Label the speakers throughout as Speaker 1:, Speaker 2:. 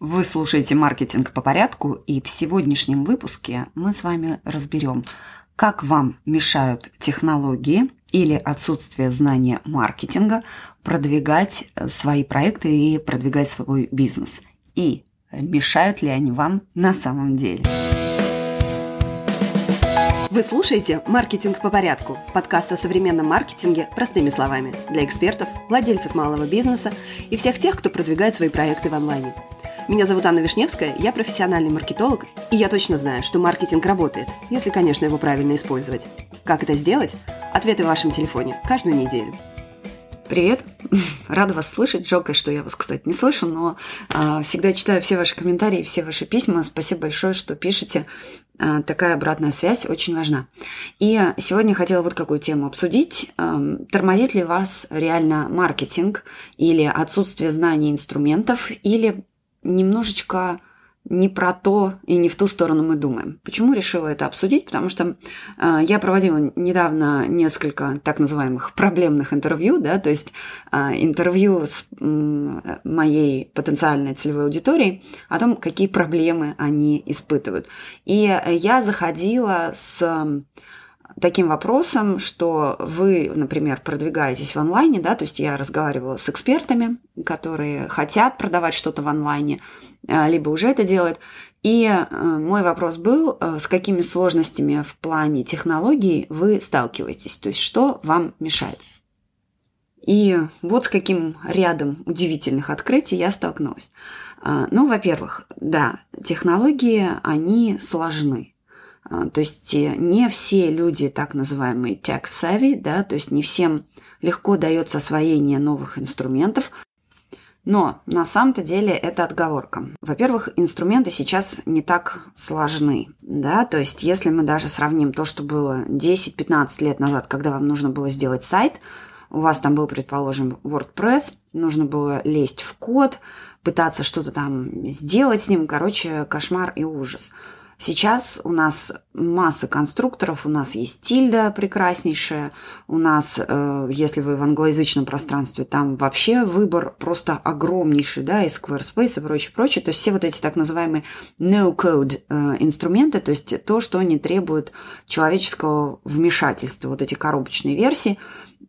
Speaker 1: Вы слушаете «Маркетинг по порядку», и в сегодняшнем выпуске мы с вами разберем, как вам мешают технологии или отсутствие знания маркетинга продвигать свои проекты и продвигать свой бизнес. И мешают ли они вам на самом деле.
Speaker 2: Вы слушаете «Маркетинг по порядку» – подкаст о современном маркетинге простыми словами для экспертов, владельцев малого бизнеса и всех тех, кто продвигает свои проекты в онлайне – меня зовут Анна Вишневская, я профессиональный маркетолог, и я точно знаю, что маркетинг работает, если, конечно, его правильно использовать. Как это сделать? Ответы в вашем телефоне каждую неделю.
Speaker 1: Привет! Рада вас слышать. Жалко, что я вас, кстати, не слышу, но э, всегда читаю все ваши комментарии, все ваши письма. Спасибо большое, что пишете. Э, такая обратная связь очень важна. И сегодня хотела вот какую тему обсудить. Э, тормозит ли вас реально маркетинг или отсутствие знаний инструментов, или немножечко не про то и не в ту сторону мы думаем. Почему решила это обсудить? Потому что э, я проводила недавно несколько так называемых проблемных интервью, да, то есть э, интервью с э, моей потенциальной целевой аудиторией о том, какие проблемы они испытывают. И я заходила с таким вопросом, что вы, например, продвигаетесь в онлайне, да, то есть я разговаривала с экспертами, которые хотят продавать что-то в онлайне, а, либо уже это делают. И э, мой вопрос был, э, с какими сложностями в плане технологий вы сталкиваетесь, то есть что вам мешает. И вот с каким рядом удивительных открытий я столкнулась. Ну, во-первых, да, технологии, они сложны. А, то есть э, не все люди так называемые tech savvy, да, то есть не всем легко дается освоение новых инструментов, но на самом-то деле это отговорка. Во-первых, инструменты сейчас не так сложны, да, то есть если мы даже сравним то, что было 10-15 лет назад, когда вам нужно было сделать сайт, у вас там был, предположим, WordPress, нужно было лезть в код, пытаться что-то там сделать с ним, короче, кошмар и ужас – Сейчас у нас масса конструкторов, у нас есть тильда прекраснейшая, у нас, э, если вы в англоязычном пространстве, там вообще выбор просто огромнейший, да, и Squarespace и прочее, прочее. То есть все вот эти так называемые no-code э, инструменты, то есть то, что не требует человеческого вмешательства, вот эти коробочные версии,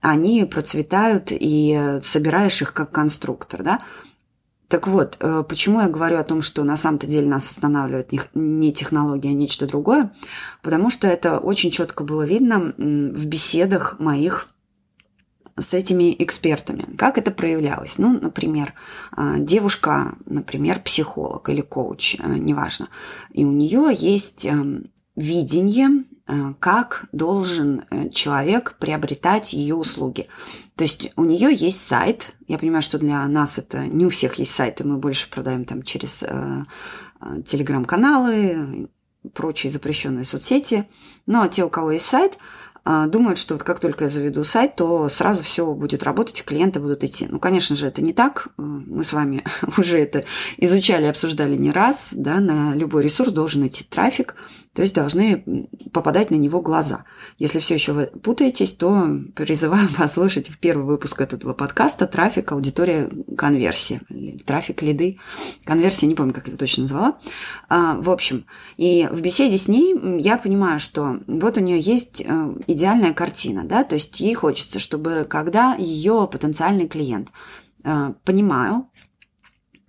Speaker 1: они процветают и собираешь их как конструктор, да. Так вот, э, почему я говорю о том, что на самом-то деле нас останавливает не технология, а нечто другое? Потому что это очень четко было видно в беседах моих с этими экспертами. Как это проявлялось? Ну, например, а, девушка, например, психолог или коуч, э, неважно, и у нее есть эм, видение как должен э, человек приобретать ее услуги. То есть у нее есть сайт. Я понимаю, что для нас это не у всех есть сайты, мы больше продаем там через э, э, телеграм-каналы, прочие запрещенные соцсети. Но те, у кого есть сайт, э, думают, что вот как только я заведу сайт, то сразу все будет работать, клиенты будут идти. Ну, конечно же, это не так. Мы с вами уже это изучали, обсуждали не раз. Да? На любой ресурс должен идти трафик. То есть должны попадать на него глаза. Если все еще вы путаетесь, то призываю послушать в первый выпуск этого подкаста «Трафик, аудитория, конверсия». Трафик, лиды, конверсия, не помню, как я точно назвала. А, в общем, и в беседе с ней я понимаю, что вот у нее есть э, идеальная картина, да, то есть ей хочется, чтобы когда ее потенциальный клиент э, понимал,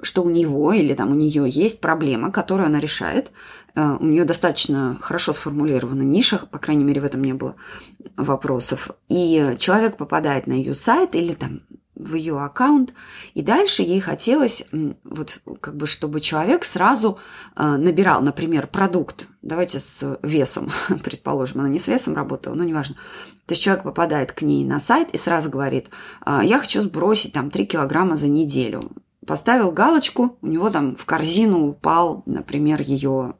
Speaker 1: что у него или там у нее есть проблема, которую она решает, Э, у нее достаточно хорошо сформулирована ниша, по крайней мере, в этом не было вопросов. И человек попадает на ее сайт или там в ее аккаунт, и дальше ей хотелось, вот как бы, чтобы человек сразу э, набирал, например, продукт, давайте с весом, предположим, она не с весом работала, но неважно. То есть человек попадает к ней на сайт и сразу говорит, «А, я хочу сбросить там 3 килограмма за неделю поставил галочку, у него там в корзину упал, например, ее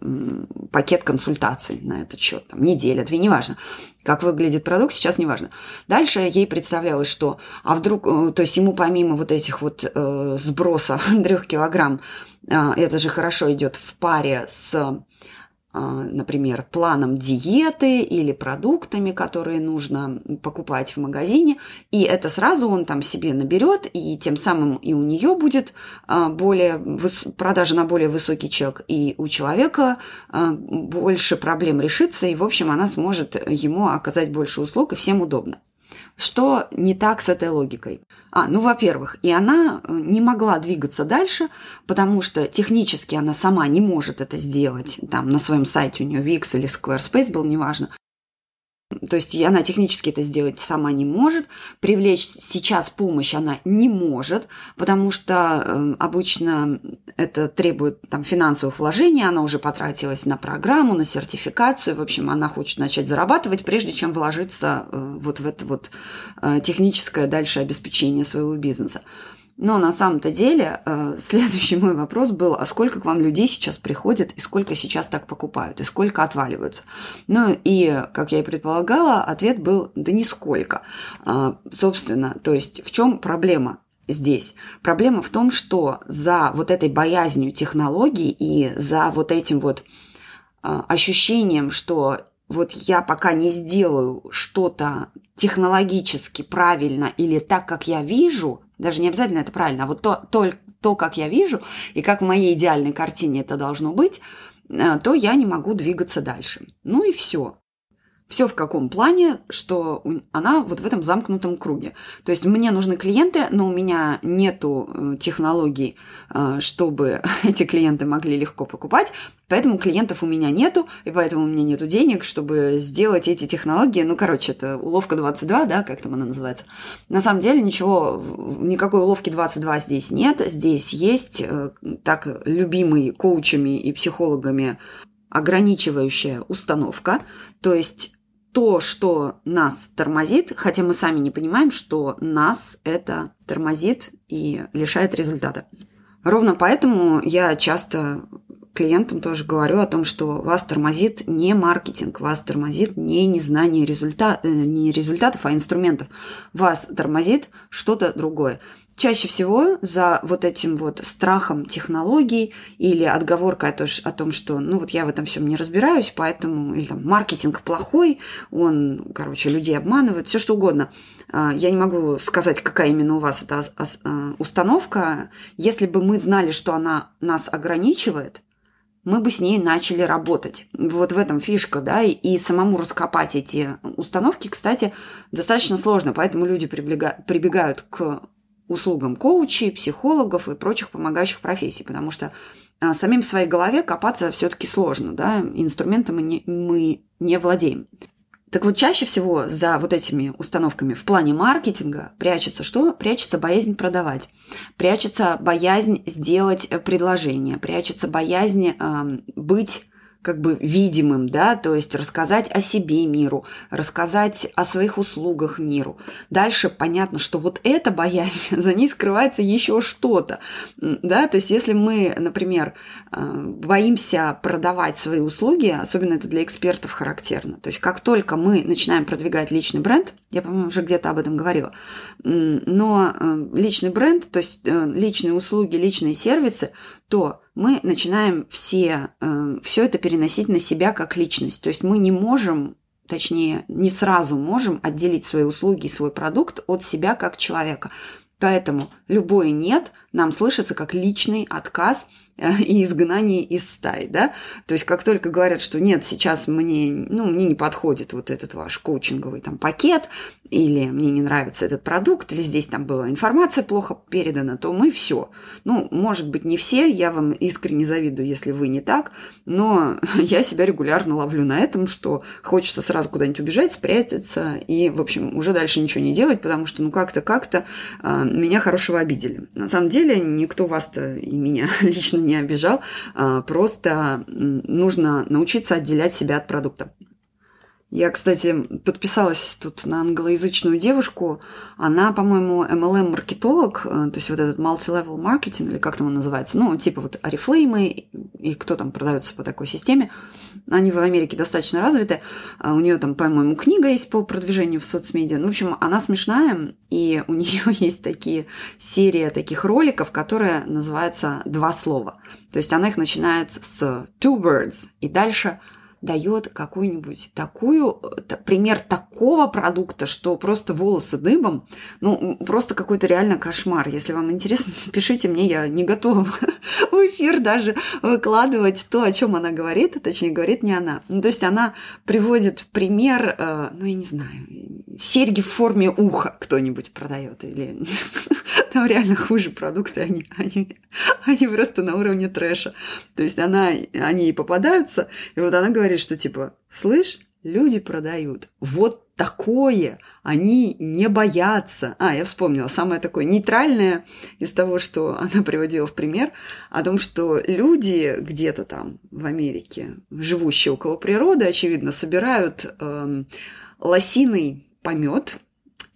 Speaker 1: пакет консультаций на этот счет, там неделя, две, неважно. Как выглядит продукт, сейчас неважно. Дальше ей представлялось, что, а вдруг, э, то есть ему помимо вот этих вот э, сброса трех килограмм, э, это же хорошо идет в паре с например, планом диеты или продуктами, которые нужно покупать в магазине, и это сразу он там себе наберет, и тем самым и у нее будет а, более продажа на более высокий чек, и у человека а, больше проблем решится, и, в общем, она сможет ему оказать больше услуг, и всем удобно. Что не так с этой логикой? А, ну, во-первых, и она э, не могла двигаться дальше, потому что технически она сама не может это сделать. Там на своем сайте у нее Wix или Squarespace был, неважно. То есть она технически это сделать сама не может, привлечь сейчас помощь она не может, потому что э, обычно это требует там, финансовых вложений, она уже потратилась на программу, на сертификацию, в общем, она хочет начать зарабатывать, прежде чем вложиться э, вот в это вот э, техническое дальше обеспечение своего бизнеса. Но на самом-то деле э, следующий мой вопрос был, а сколько к вам людей сейчас приходит, и сколько сейчас так покупают, и сколько отваливаются? Ну и, как я и предполагала, ответ был, да нисколько. Э, собственно, то есть в чем проблема? здесь. Проблема в том, что за вот этой боязнью технологий и за вот этим вот э, ощущением, что вот я пока не сделаю что-то технологически правильно или так, как я вижу, даже не обязательно это правильно, а вот то, то, то, как я вижу, и как в моей идеальной картине это должно быть, э, то я не могу двигаться дальше. Ну и все. Все в каком плане, что она вот в этом замкнутом круге. То есть мне нужны клиенты, но у меня нету э, технологий, э, чтобы эти клиенты могли легко покупать, поэтому клиентов у меня нету, и поэтому у меня нету денег, чтобы сделать эти технологии. Ну, короче, это уловка 22, да, как там она называется. На самом деле ничего, никакой уловки 22 здесь нет. Здесь есть э, так любимый коучами и психологами ограничивающая установка, то есть то, что нас тормозит, хотя мы сами не понимаем, что нас это тормозит и лишает результата. Ровно поэтому я часто клиентам тоже говорю о том, что вас тормозит не маркетинг, вас тормозит не незнание результат, э, не результатов, а инструментов. Вас тормозит что-то другое. Чаще всего за вот этим вот страхом технологий или отговоркой о том, что, ну вот я в этом всем не разбираюсь, поэтому, или там маркетинг плохой, он, короче, людей обманывает, все что угодно. А, я не могу сказать, какая именно у вас эта а, установка. Если бы мы знали, что она нас ограничивает, мы бы с ней начали работать. Вот в этом фишка, да, и самому раскопать эти установки, кстати, достаточно сложно, поэтому люди прибегают к услугам коучей, психологов и прочих помогающих профессий, потому что а, самим в своей голове копаться все-таки сложно, да, инструментом мы не, мы не владеем. Так вот, чаще всего за вот этими установками в плане маркетинга прячется что? Прячется боязнь продавать, прячется боязнь сделать э, предложение, прячется боязнь э, быть как бы видимым, да, то есть рассказать о себе миру, рассказать о своих услугах миру. Дальше понятно, что вот эта боязнь, за ней скрывается еще что-то, да, то есть если мы, например, э, боимся продавать свои услуги, особенно это для экспертов характерно, то есть как только мы начинаем продвигать личный бренд, я, по-моему, уже где-то об этом говорила, но э, личный бренд, то есть э, личные услуги, личные сервисы, то мы начинаем все, э, все это переносить на себя как личность. То есть мы не можем, точнее, не сразу можем отделить свои услуги и свой продукт от себя как человека. Поэтому любое «нет» нам слышится как личный отказ и изгнание из стаи, да? То есть как только говорят, что нет, сейчас мне, ну, мне не подходит вот этот ваш коучинговый там пакет, или мне не нравится этот продукт, или здесь там была информация плохо передана, то мы все. Ну, может быть, не все, я вам искренне завидую, если вы не так, но я себя регулярно ловлю на этом, что хочется сразу куда-нибудь убежать, спрятаться и, в общем, уже дальше ничего не делать, потому что, ну, как-то, как-то э, меня хорошего обидели. На самом деле, никто вас-то и меня лично не не обижал, а, просто нужно научиться отделять себя от продукта. Я, кстати, подписалась тут на англоязычную девушку. Она, по-моему, MLM-маркетолог, э, то есть вот этот multi-level marketing, или как там он называется, ну, типа вот Арифлеймы, и кто там продается по такой системе. Они в Америке достаточно развиты. А у нее там, по-моему, книга есть по продвижению в соцмедиа. Ну, в общем, она смешная, и у нее есть такие серия таких роликов, которые называются «Два слова». То есть она их начинает с «two words», и дальше – дает какую-нибудь такую, пример такого продукта, что просто волосы дыбом, ну, просто какой-то реально кошмар. Если вам интересно, пишите мне, я не готова в эфир даже выкладывать то, о чем она говорит, а точнее говорит не она. Ну, то есть она приводит пример, э, ну, я не знаю, серьги в форме уха кто-нибудь продает или там реально хуже продукты, они, они, они просто на уровне трэша. То есть она, они ей попадаются, и вот она говорит, что типа, слышь, люди продают. Вот такое они не боятся. А, я вспомнила, самое такое нейтральное из того, что она приводила в пример, о том, что люди где-то там в Америке, живущие около природы, очевидно, собирают эм, лосиный помет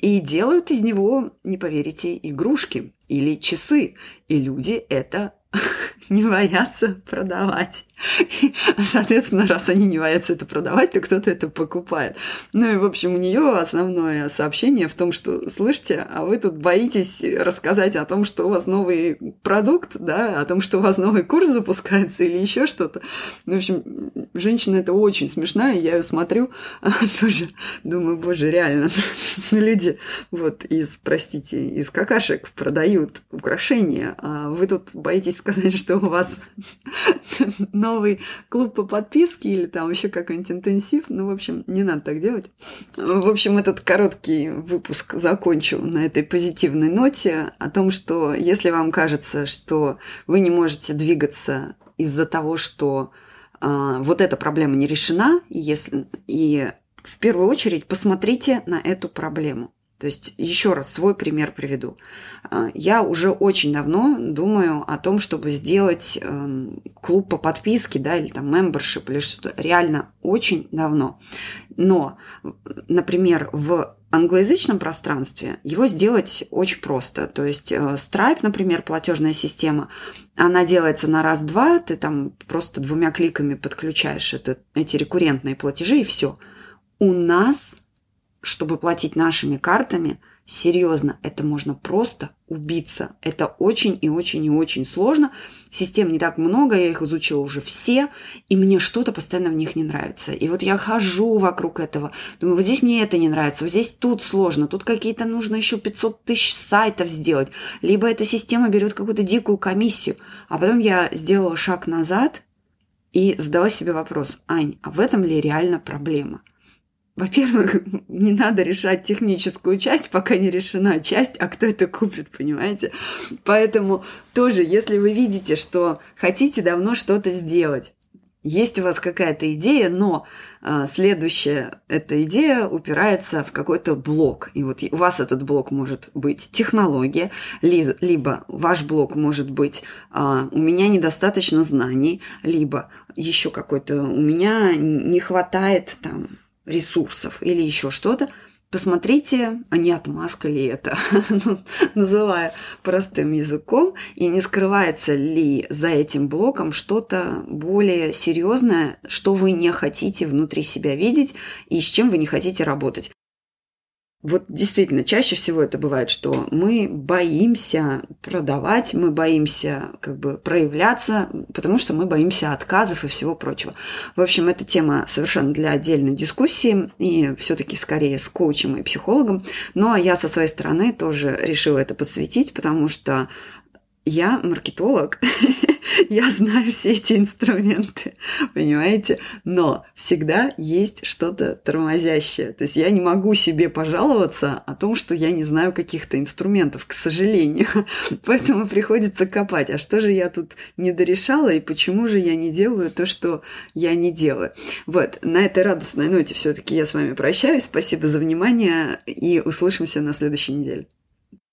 Speaker 1: и делают из него, не поверите, игрушки или часы. И люди это не боятся продавать. соответственно, раз они не боятся это продавать, то кто-то это покупает. Ну и, в общем, у нее основное сообщение в том, что, слышите, а вы тут боитесь рассказать о том, что у вас новый продукт, да, о том, что у вас новый курс запускается или еще что-то. Ну, в общем, женщина это очень смешная, я ее смотрю, тоже думаю, боже, реально, люди вот из, простите, из какашек продают украшения, а вы тут боитесь сказать, что у вас новый клуб по подписке или там еще какой-нибудь интенсив. Ну, в общем, не надо так делать. В общем, этот короткий выпуск закончу на этой позитивной ноте о том, что если вам кажется, что вы не можете двигаться из-за того, что э, вот эта проблема не решена, если, и в первую очередь посмотрите на эту проблему. То есть, еще раз свой пример приведу. А, я уже очень давно думаю о том, чтобы сделать эм, клуб по подписке, да, или там membership, или что-то. Реально очень давно. Но, например, в англоязычном пространстве его сделать очень просто. То есть э, Stripe, например, платежная система, она делается на раз-два, ты там просто двумя кликами подключаешь это, эти рекуррентные платежи и все. У нас чтобы платить нашими картами, серьезно, это можно просто убиться. Это очень и очень и очень сложно. Систем не так много, я их изучила уже все, и мне что-то постоянно в них не нравится. И вот я хожу вокруг этого, думаю, вот здесь мне это не нравится, вот здесь тут сложно, тут какие-то нужно еще 500 тысяч сайтов сделать, либо эта система берет какую-то дикую комиссию. А потом я сделала шаг назад и задала себе вопрос, Ань, а в этом ли реально проблема? Во-первых, не надо решать техническую часть, пока не решена часть, а кто это купит, понимаете? Поэтому тоже, если вы видите, что хотите давно что-то сделать, есть у вас какая-то идея, но э, следующая эта идея упирается в какой-то блок. И вот у вас этот блок может быть технология, ли, либо ваш блок может быть э, у меня недостаточно знаний, либо еще какой-то у меня не хватает там ресурсов или еще что-то, посмотрите, а не отмазка ли это, ну, называя простым языком, и не скрывается ли за этим блоком что-то более серьезное, что вы не хотите внутри себя видеть и с чем вы не хотите работать. Вот действительно, чаще всего это бывает, что мы боимся продавать, мы боимся как бы проявляться, потому что мы боимся отказов и всего прочего. В общем, эта тема совершенно для отдельной дискуссии и все-таки скорее с коучем и психологом. Но я со своей стороны тоже решила это подсветить, потому что я маркетолог, я знаю все эти инструменты, понимаете? Но всегда есть что-то тормозящее. То есть я не могу себе пожаловаться о том, что я не знаю каких-то инструментов, к сожалению. Поэтому приходится копать. А что же я тут не дорешала и почему же я не делаю то, что я не делаю? Вот, на этой радостной ноте все-таки я с вами прощаюсь. Спасибо за внимание и услышимся на следующей неделе.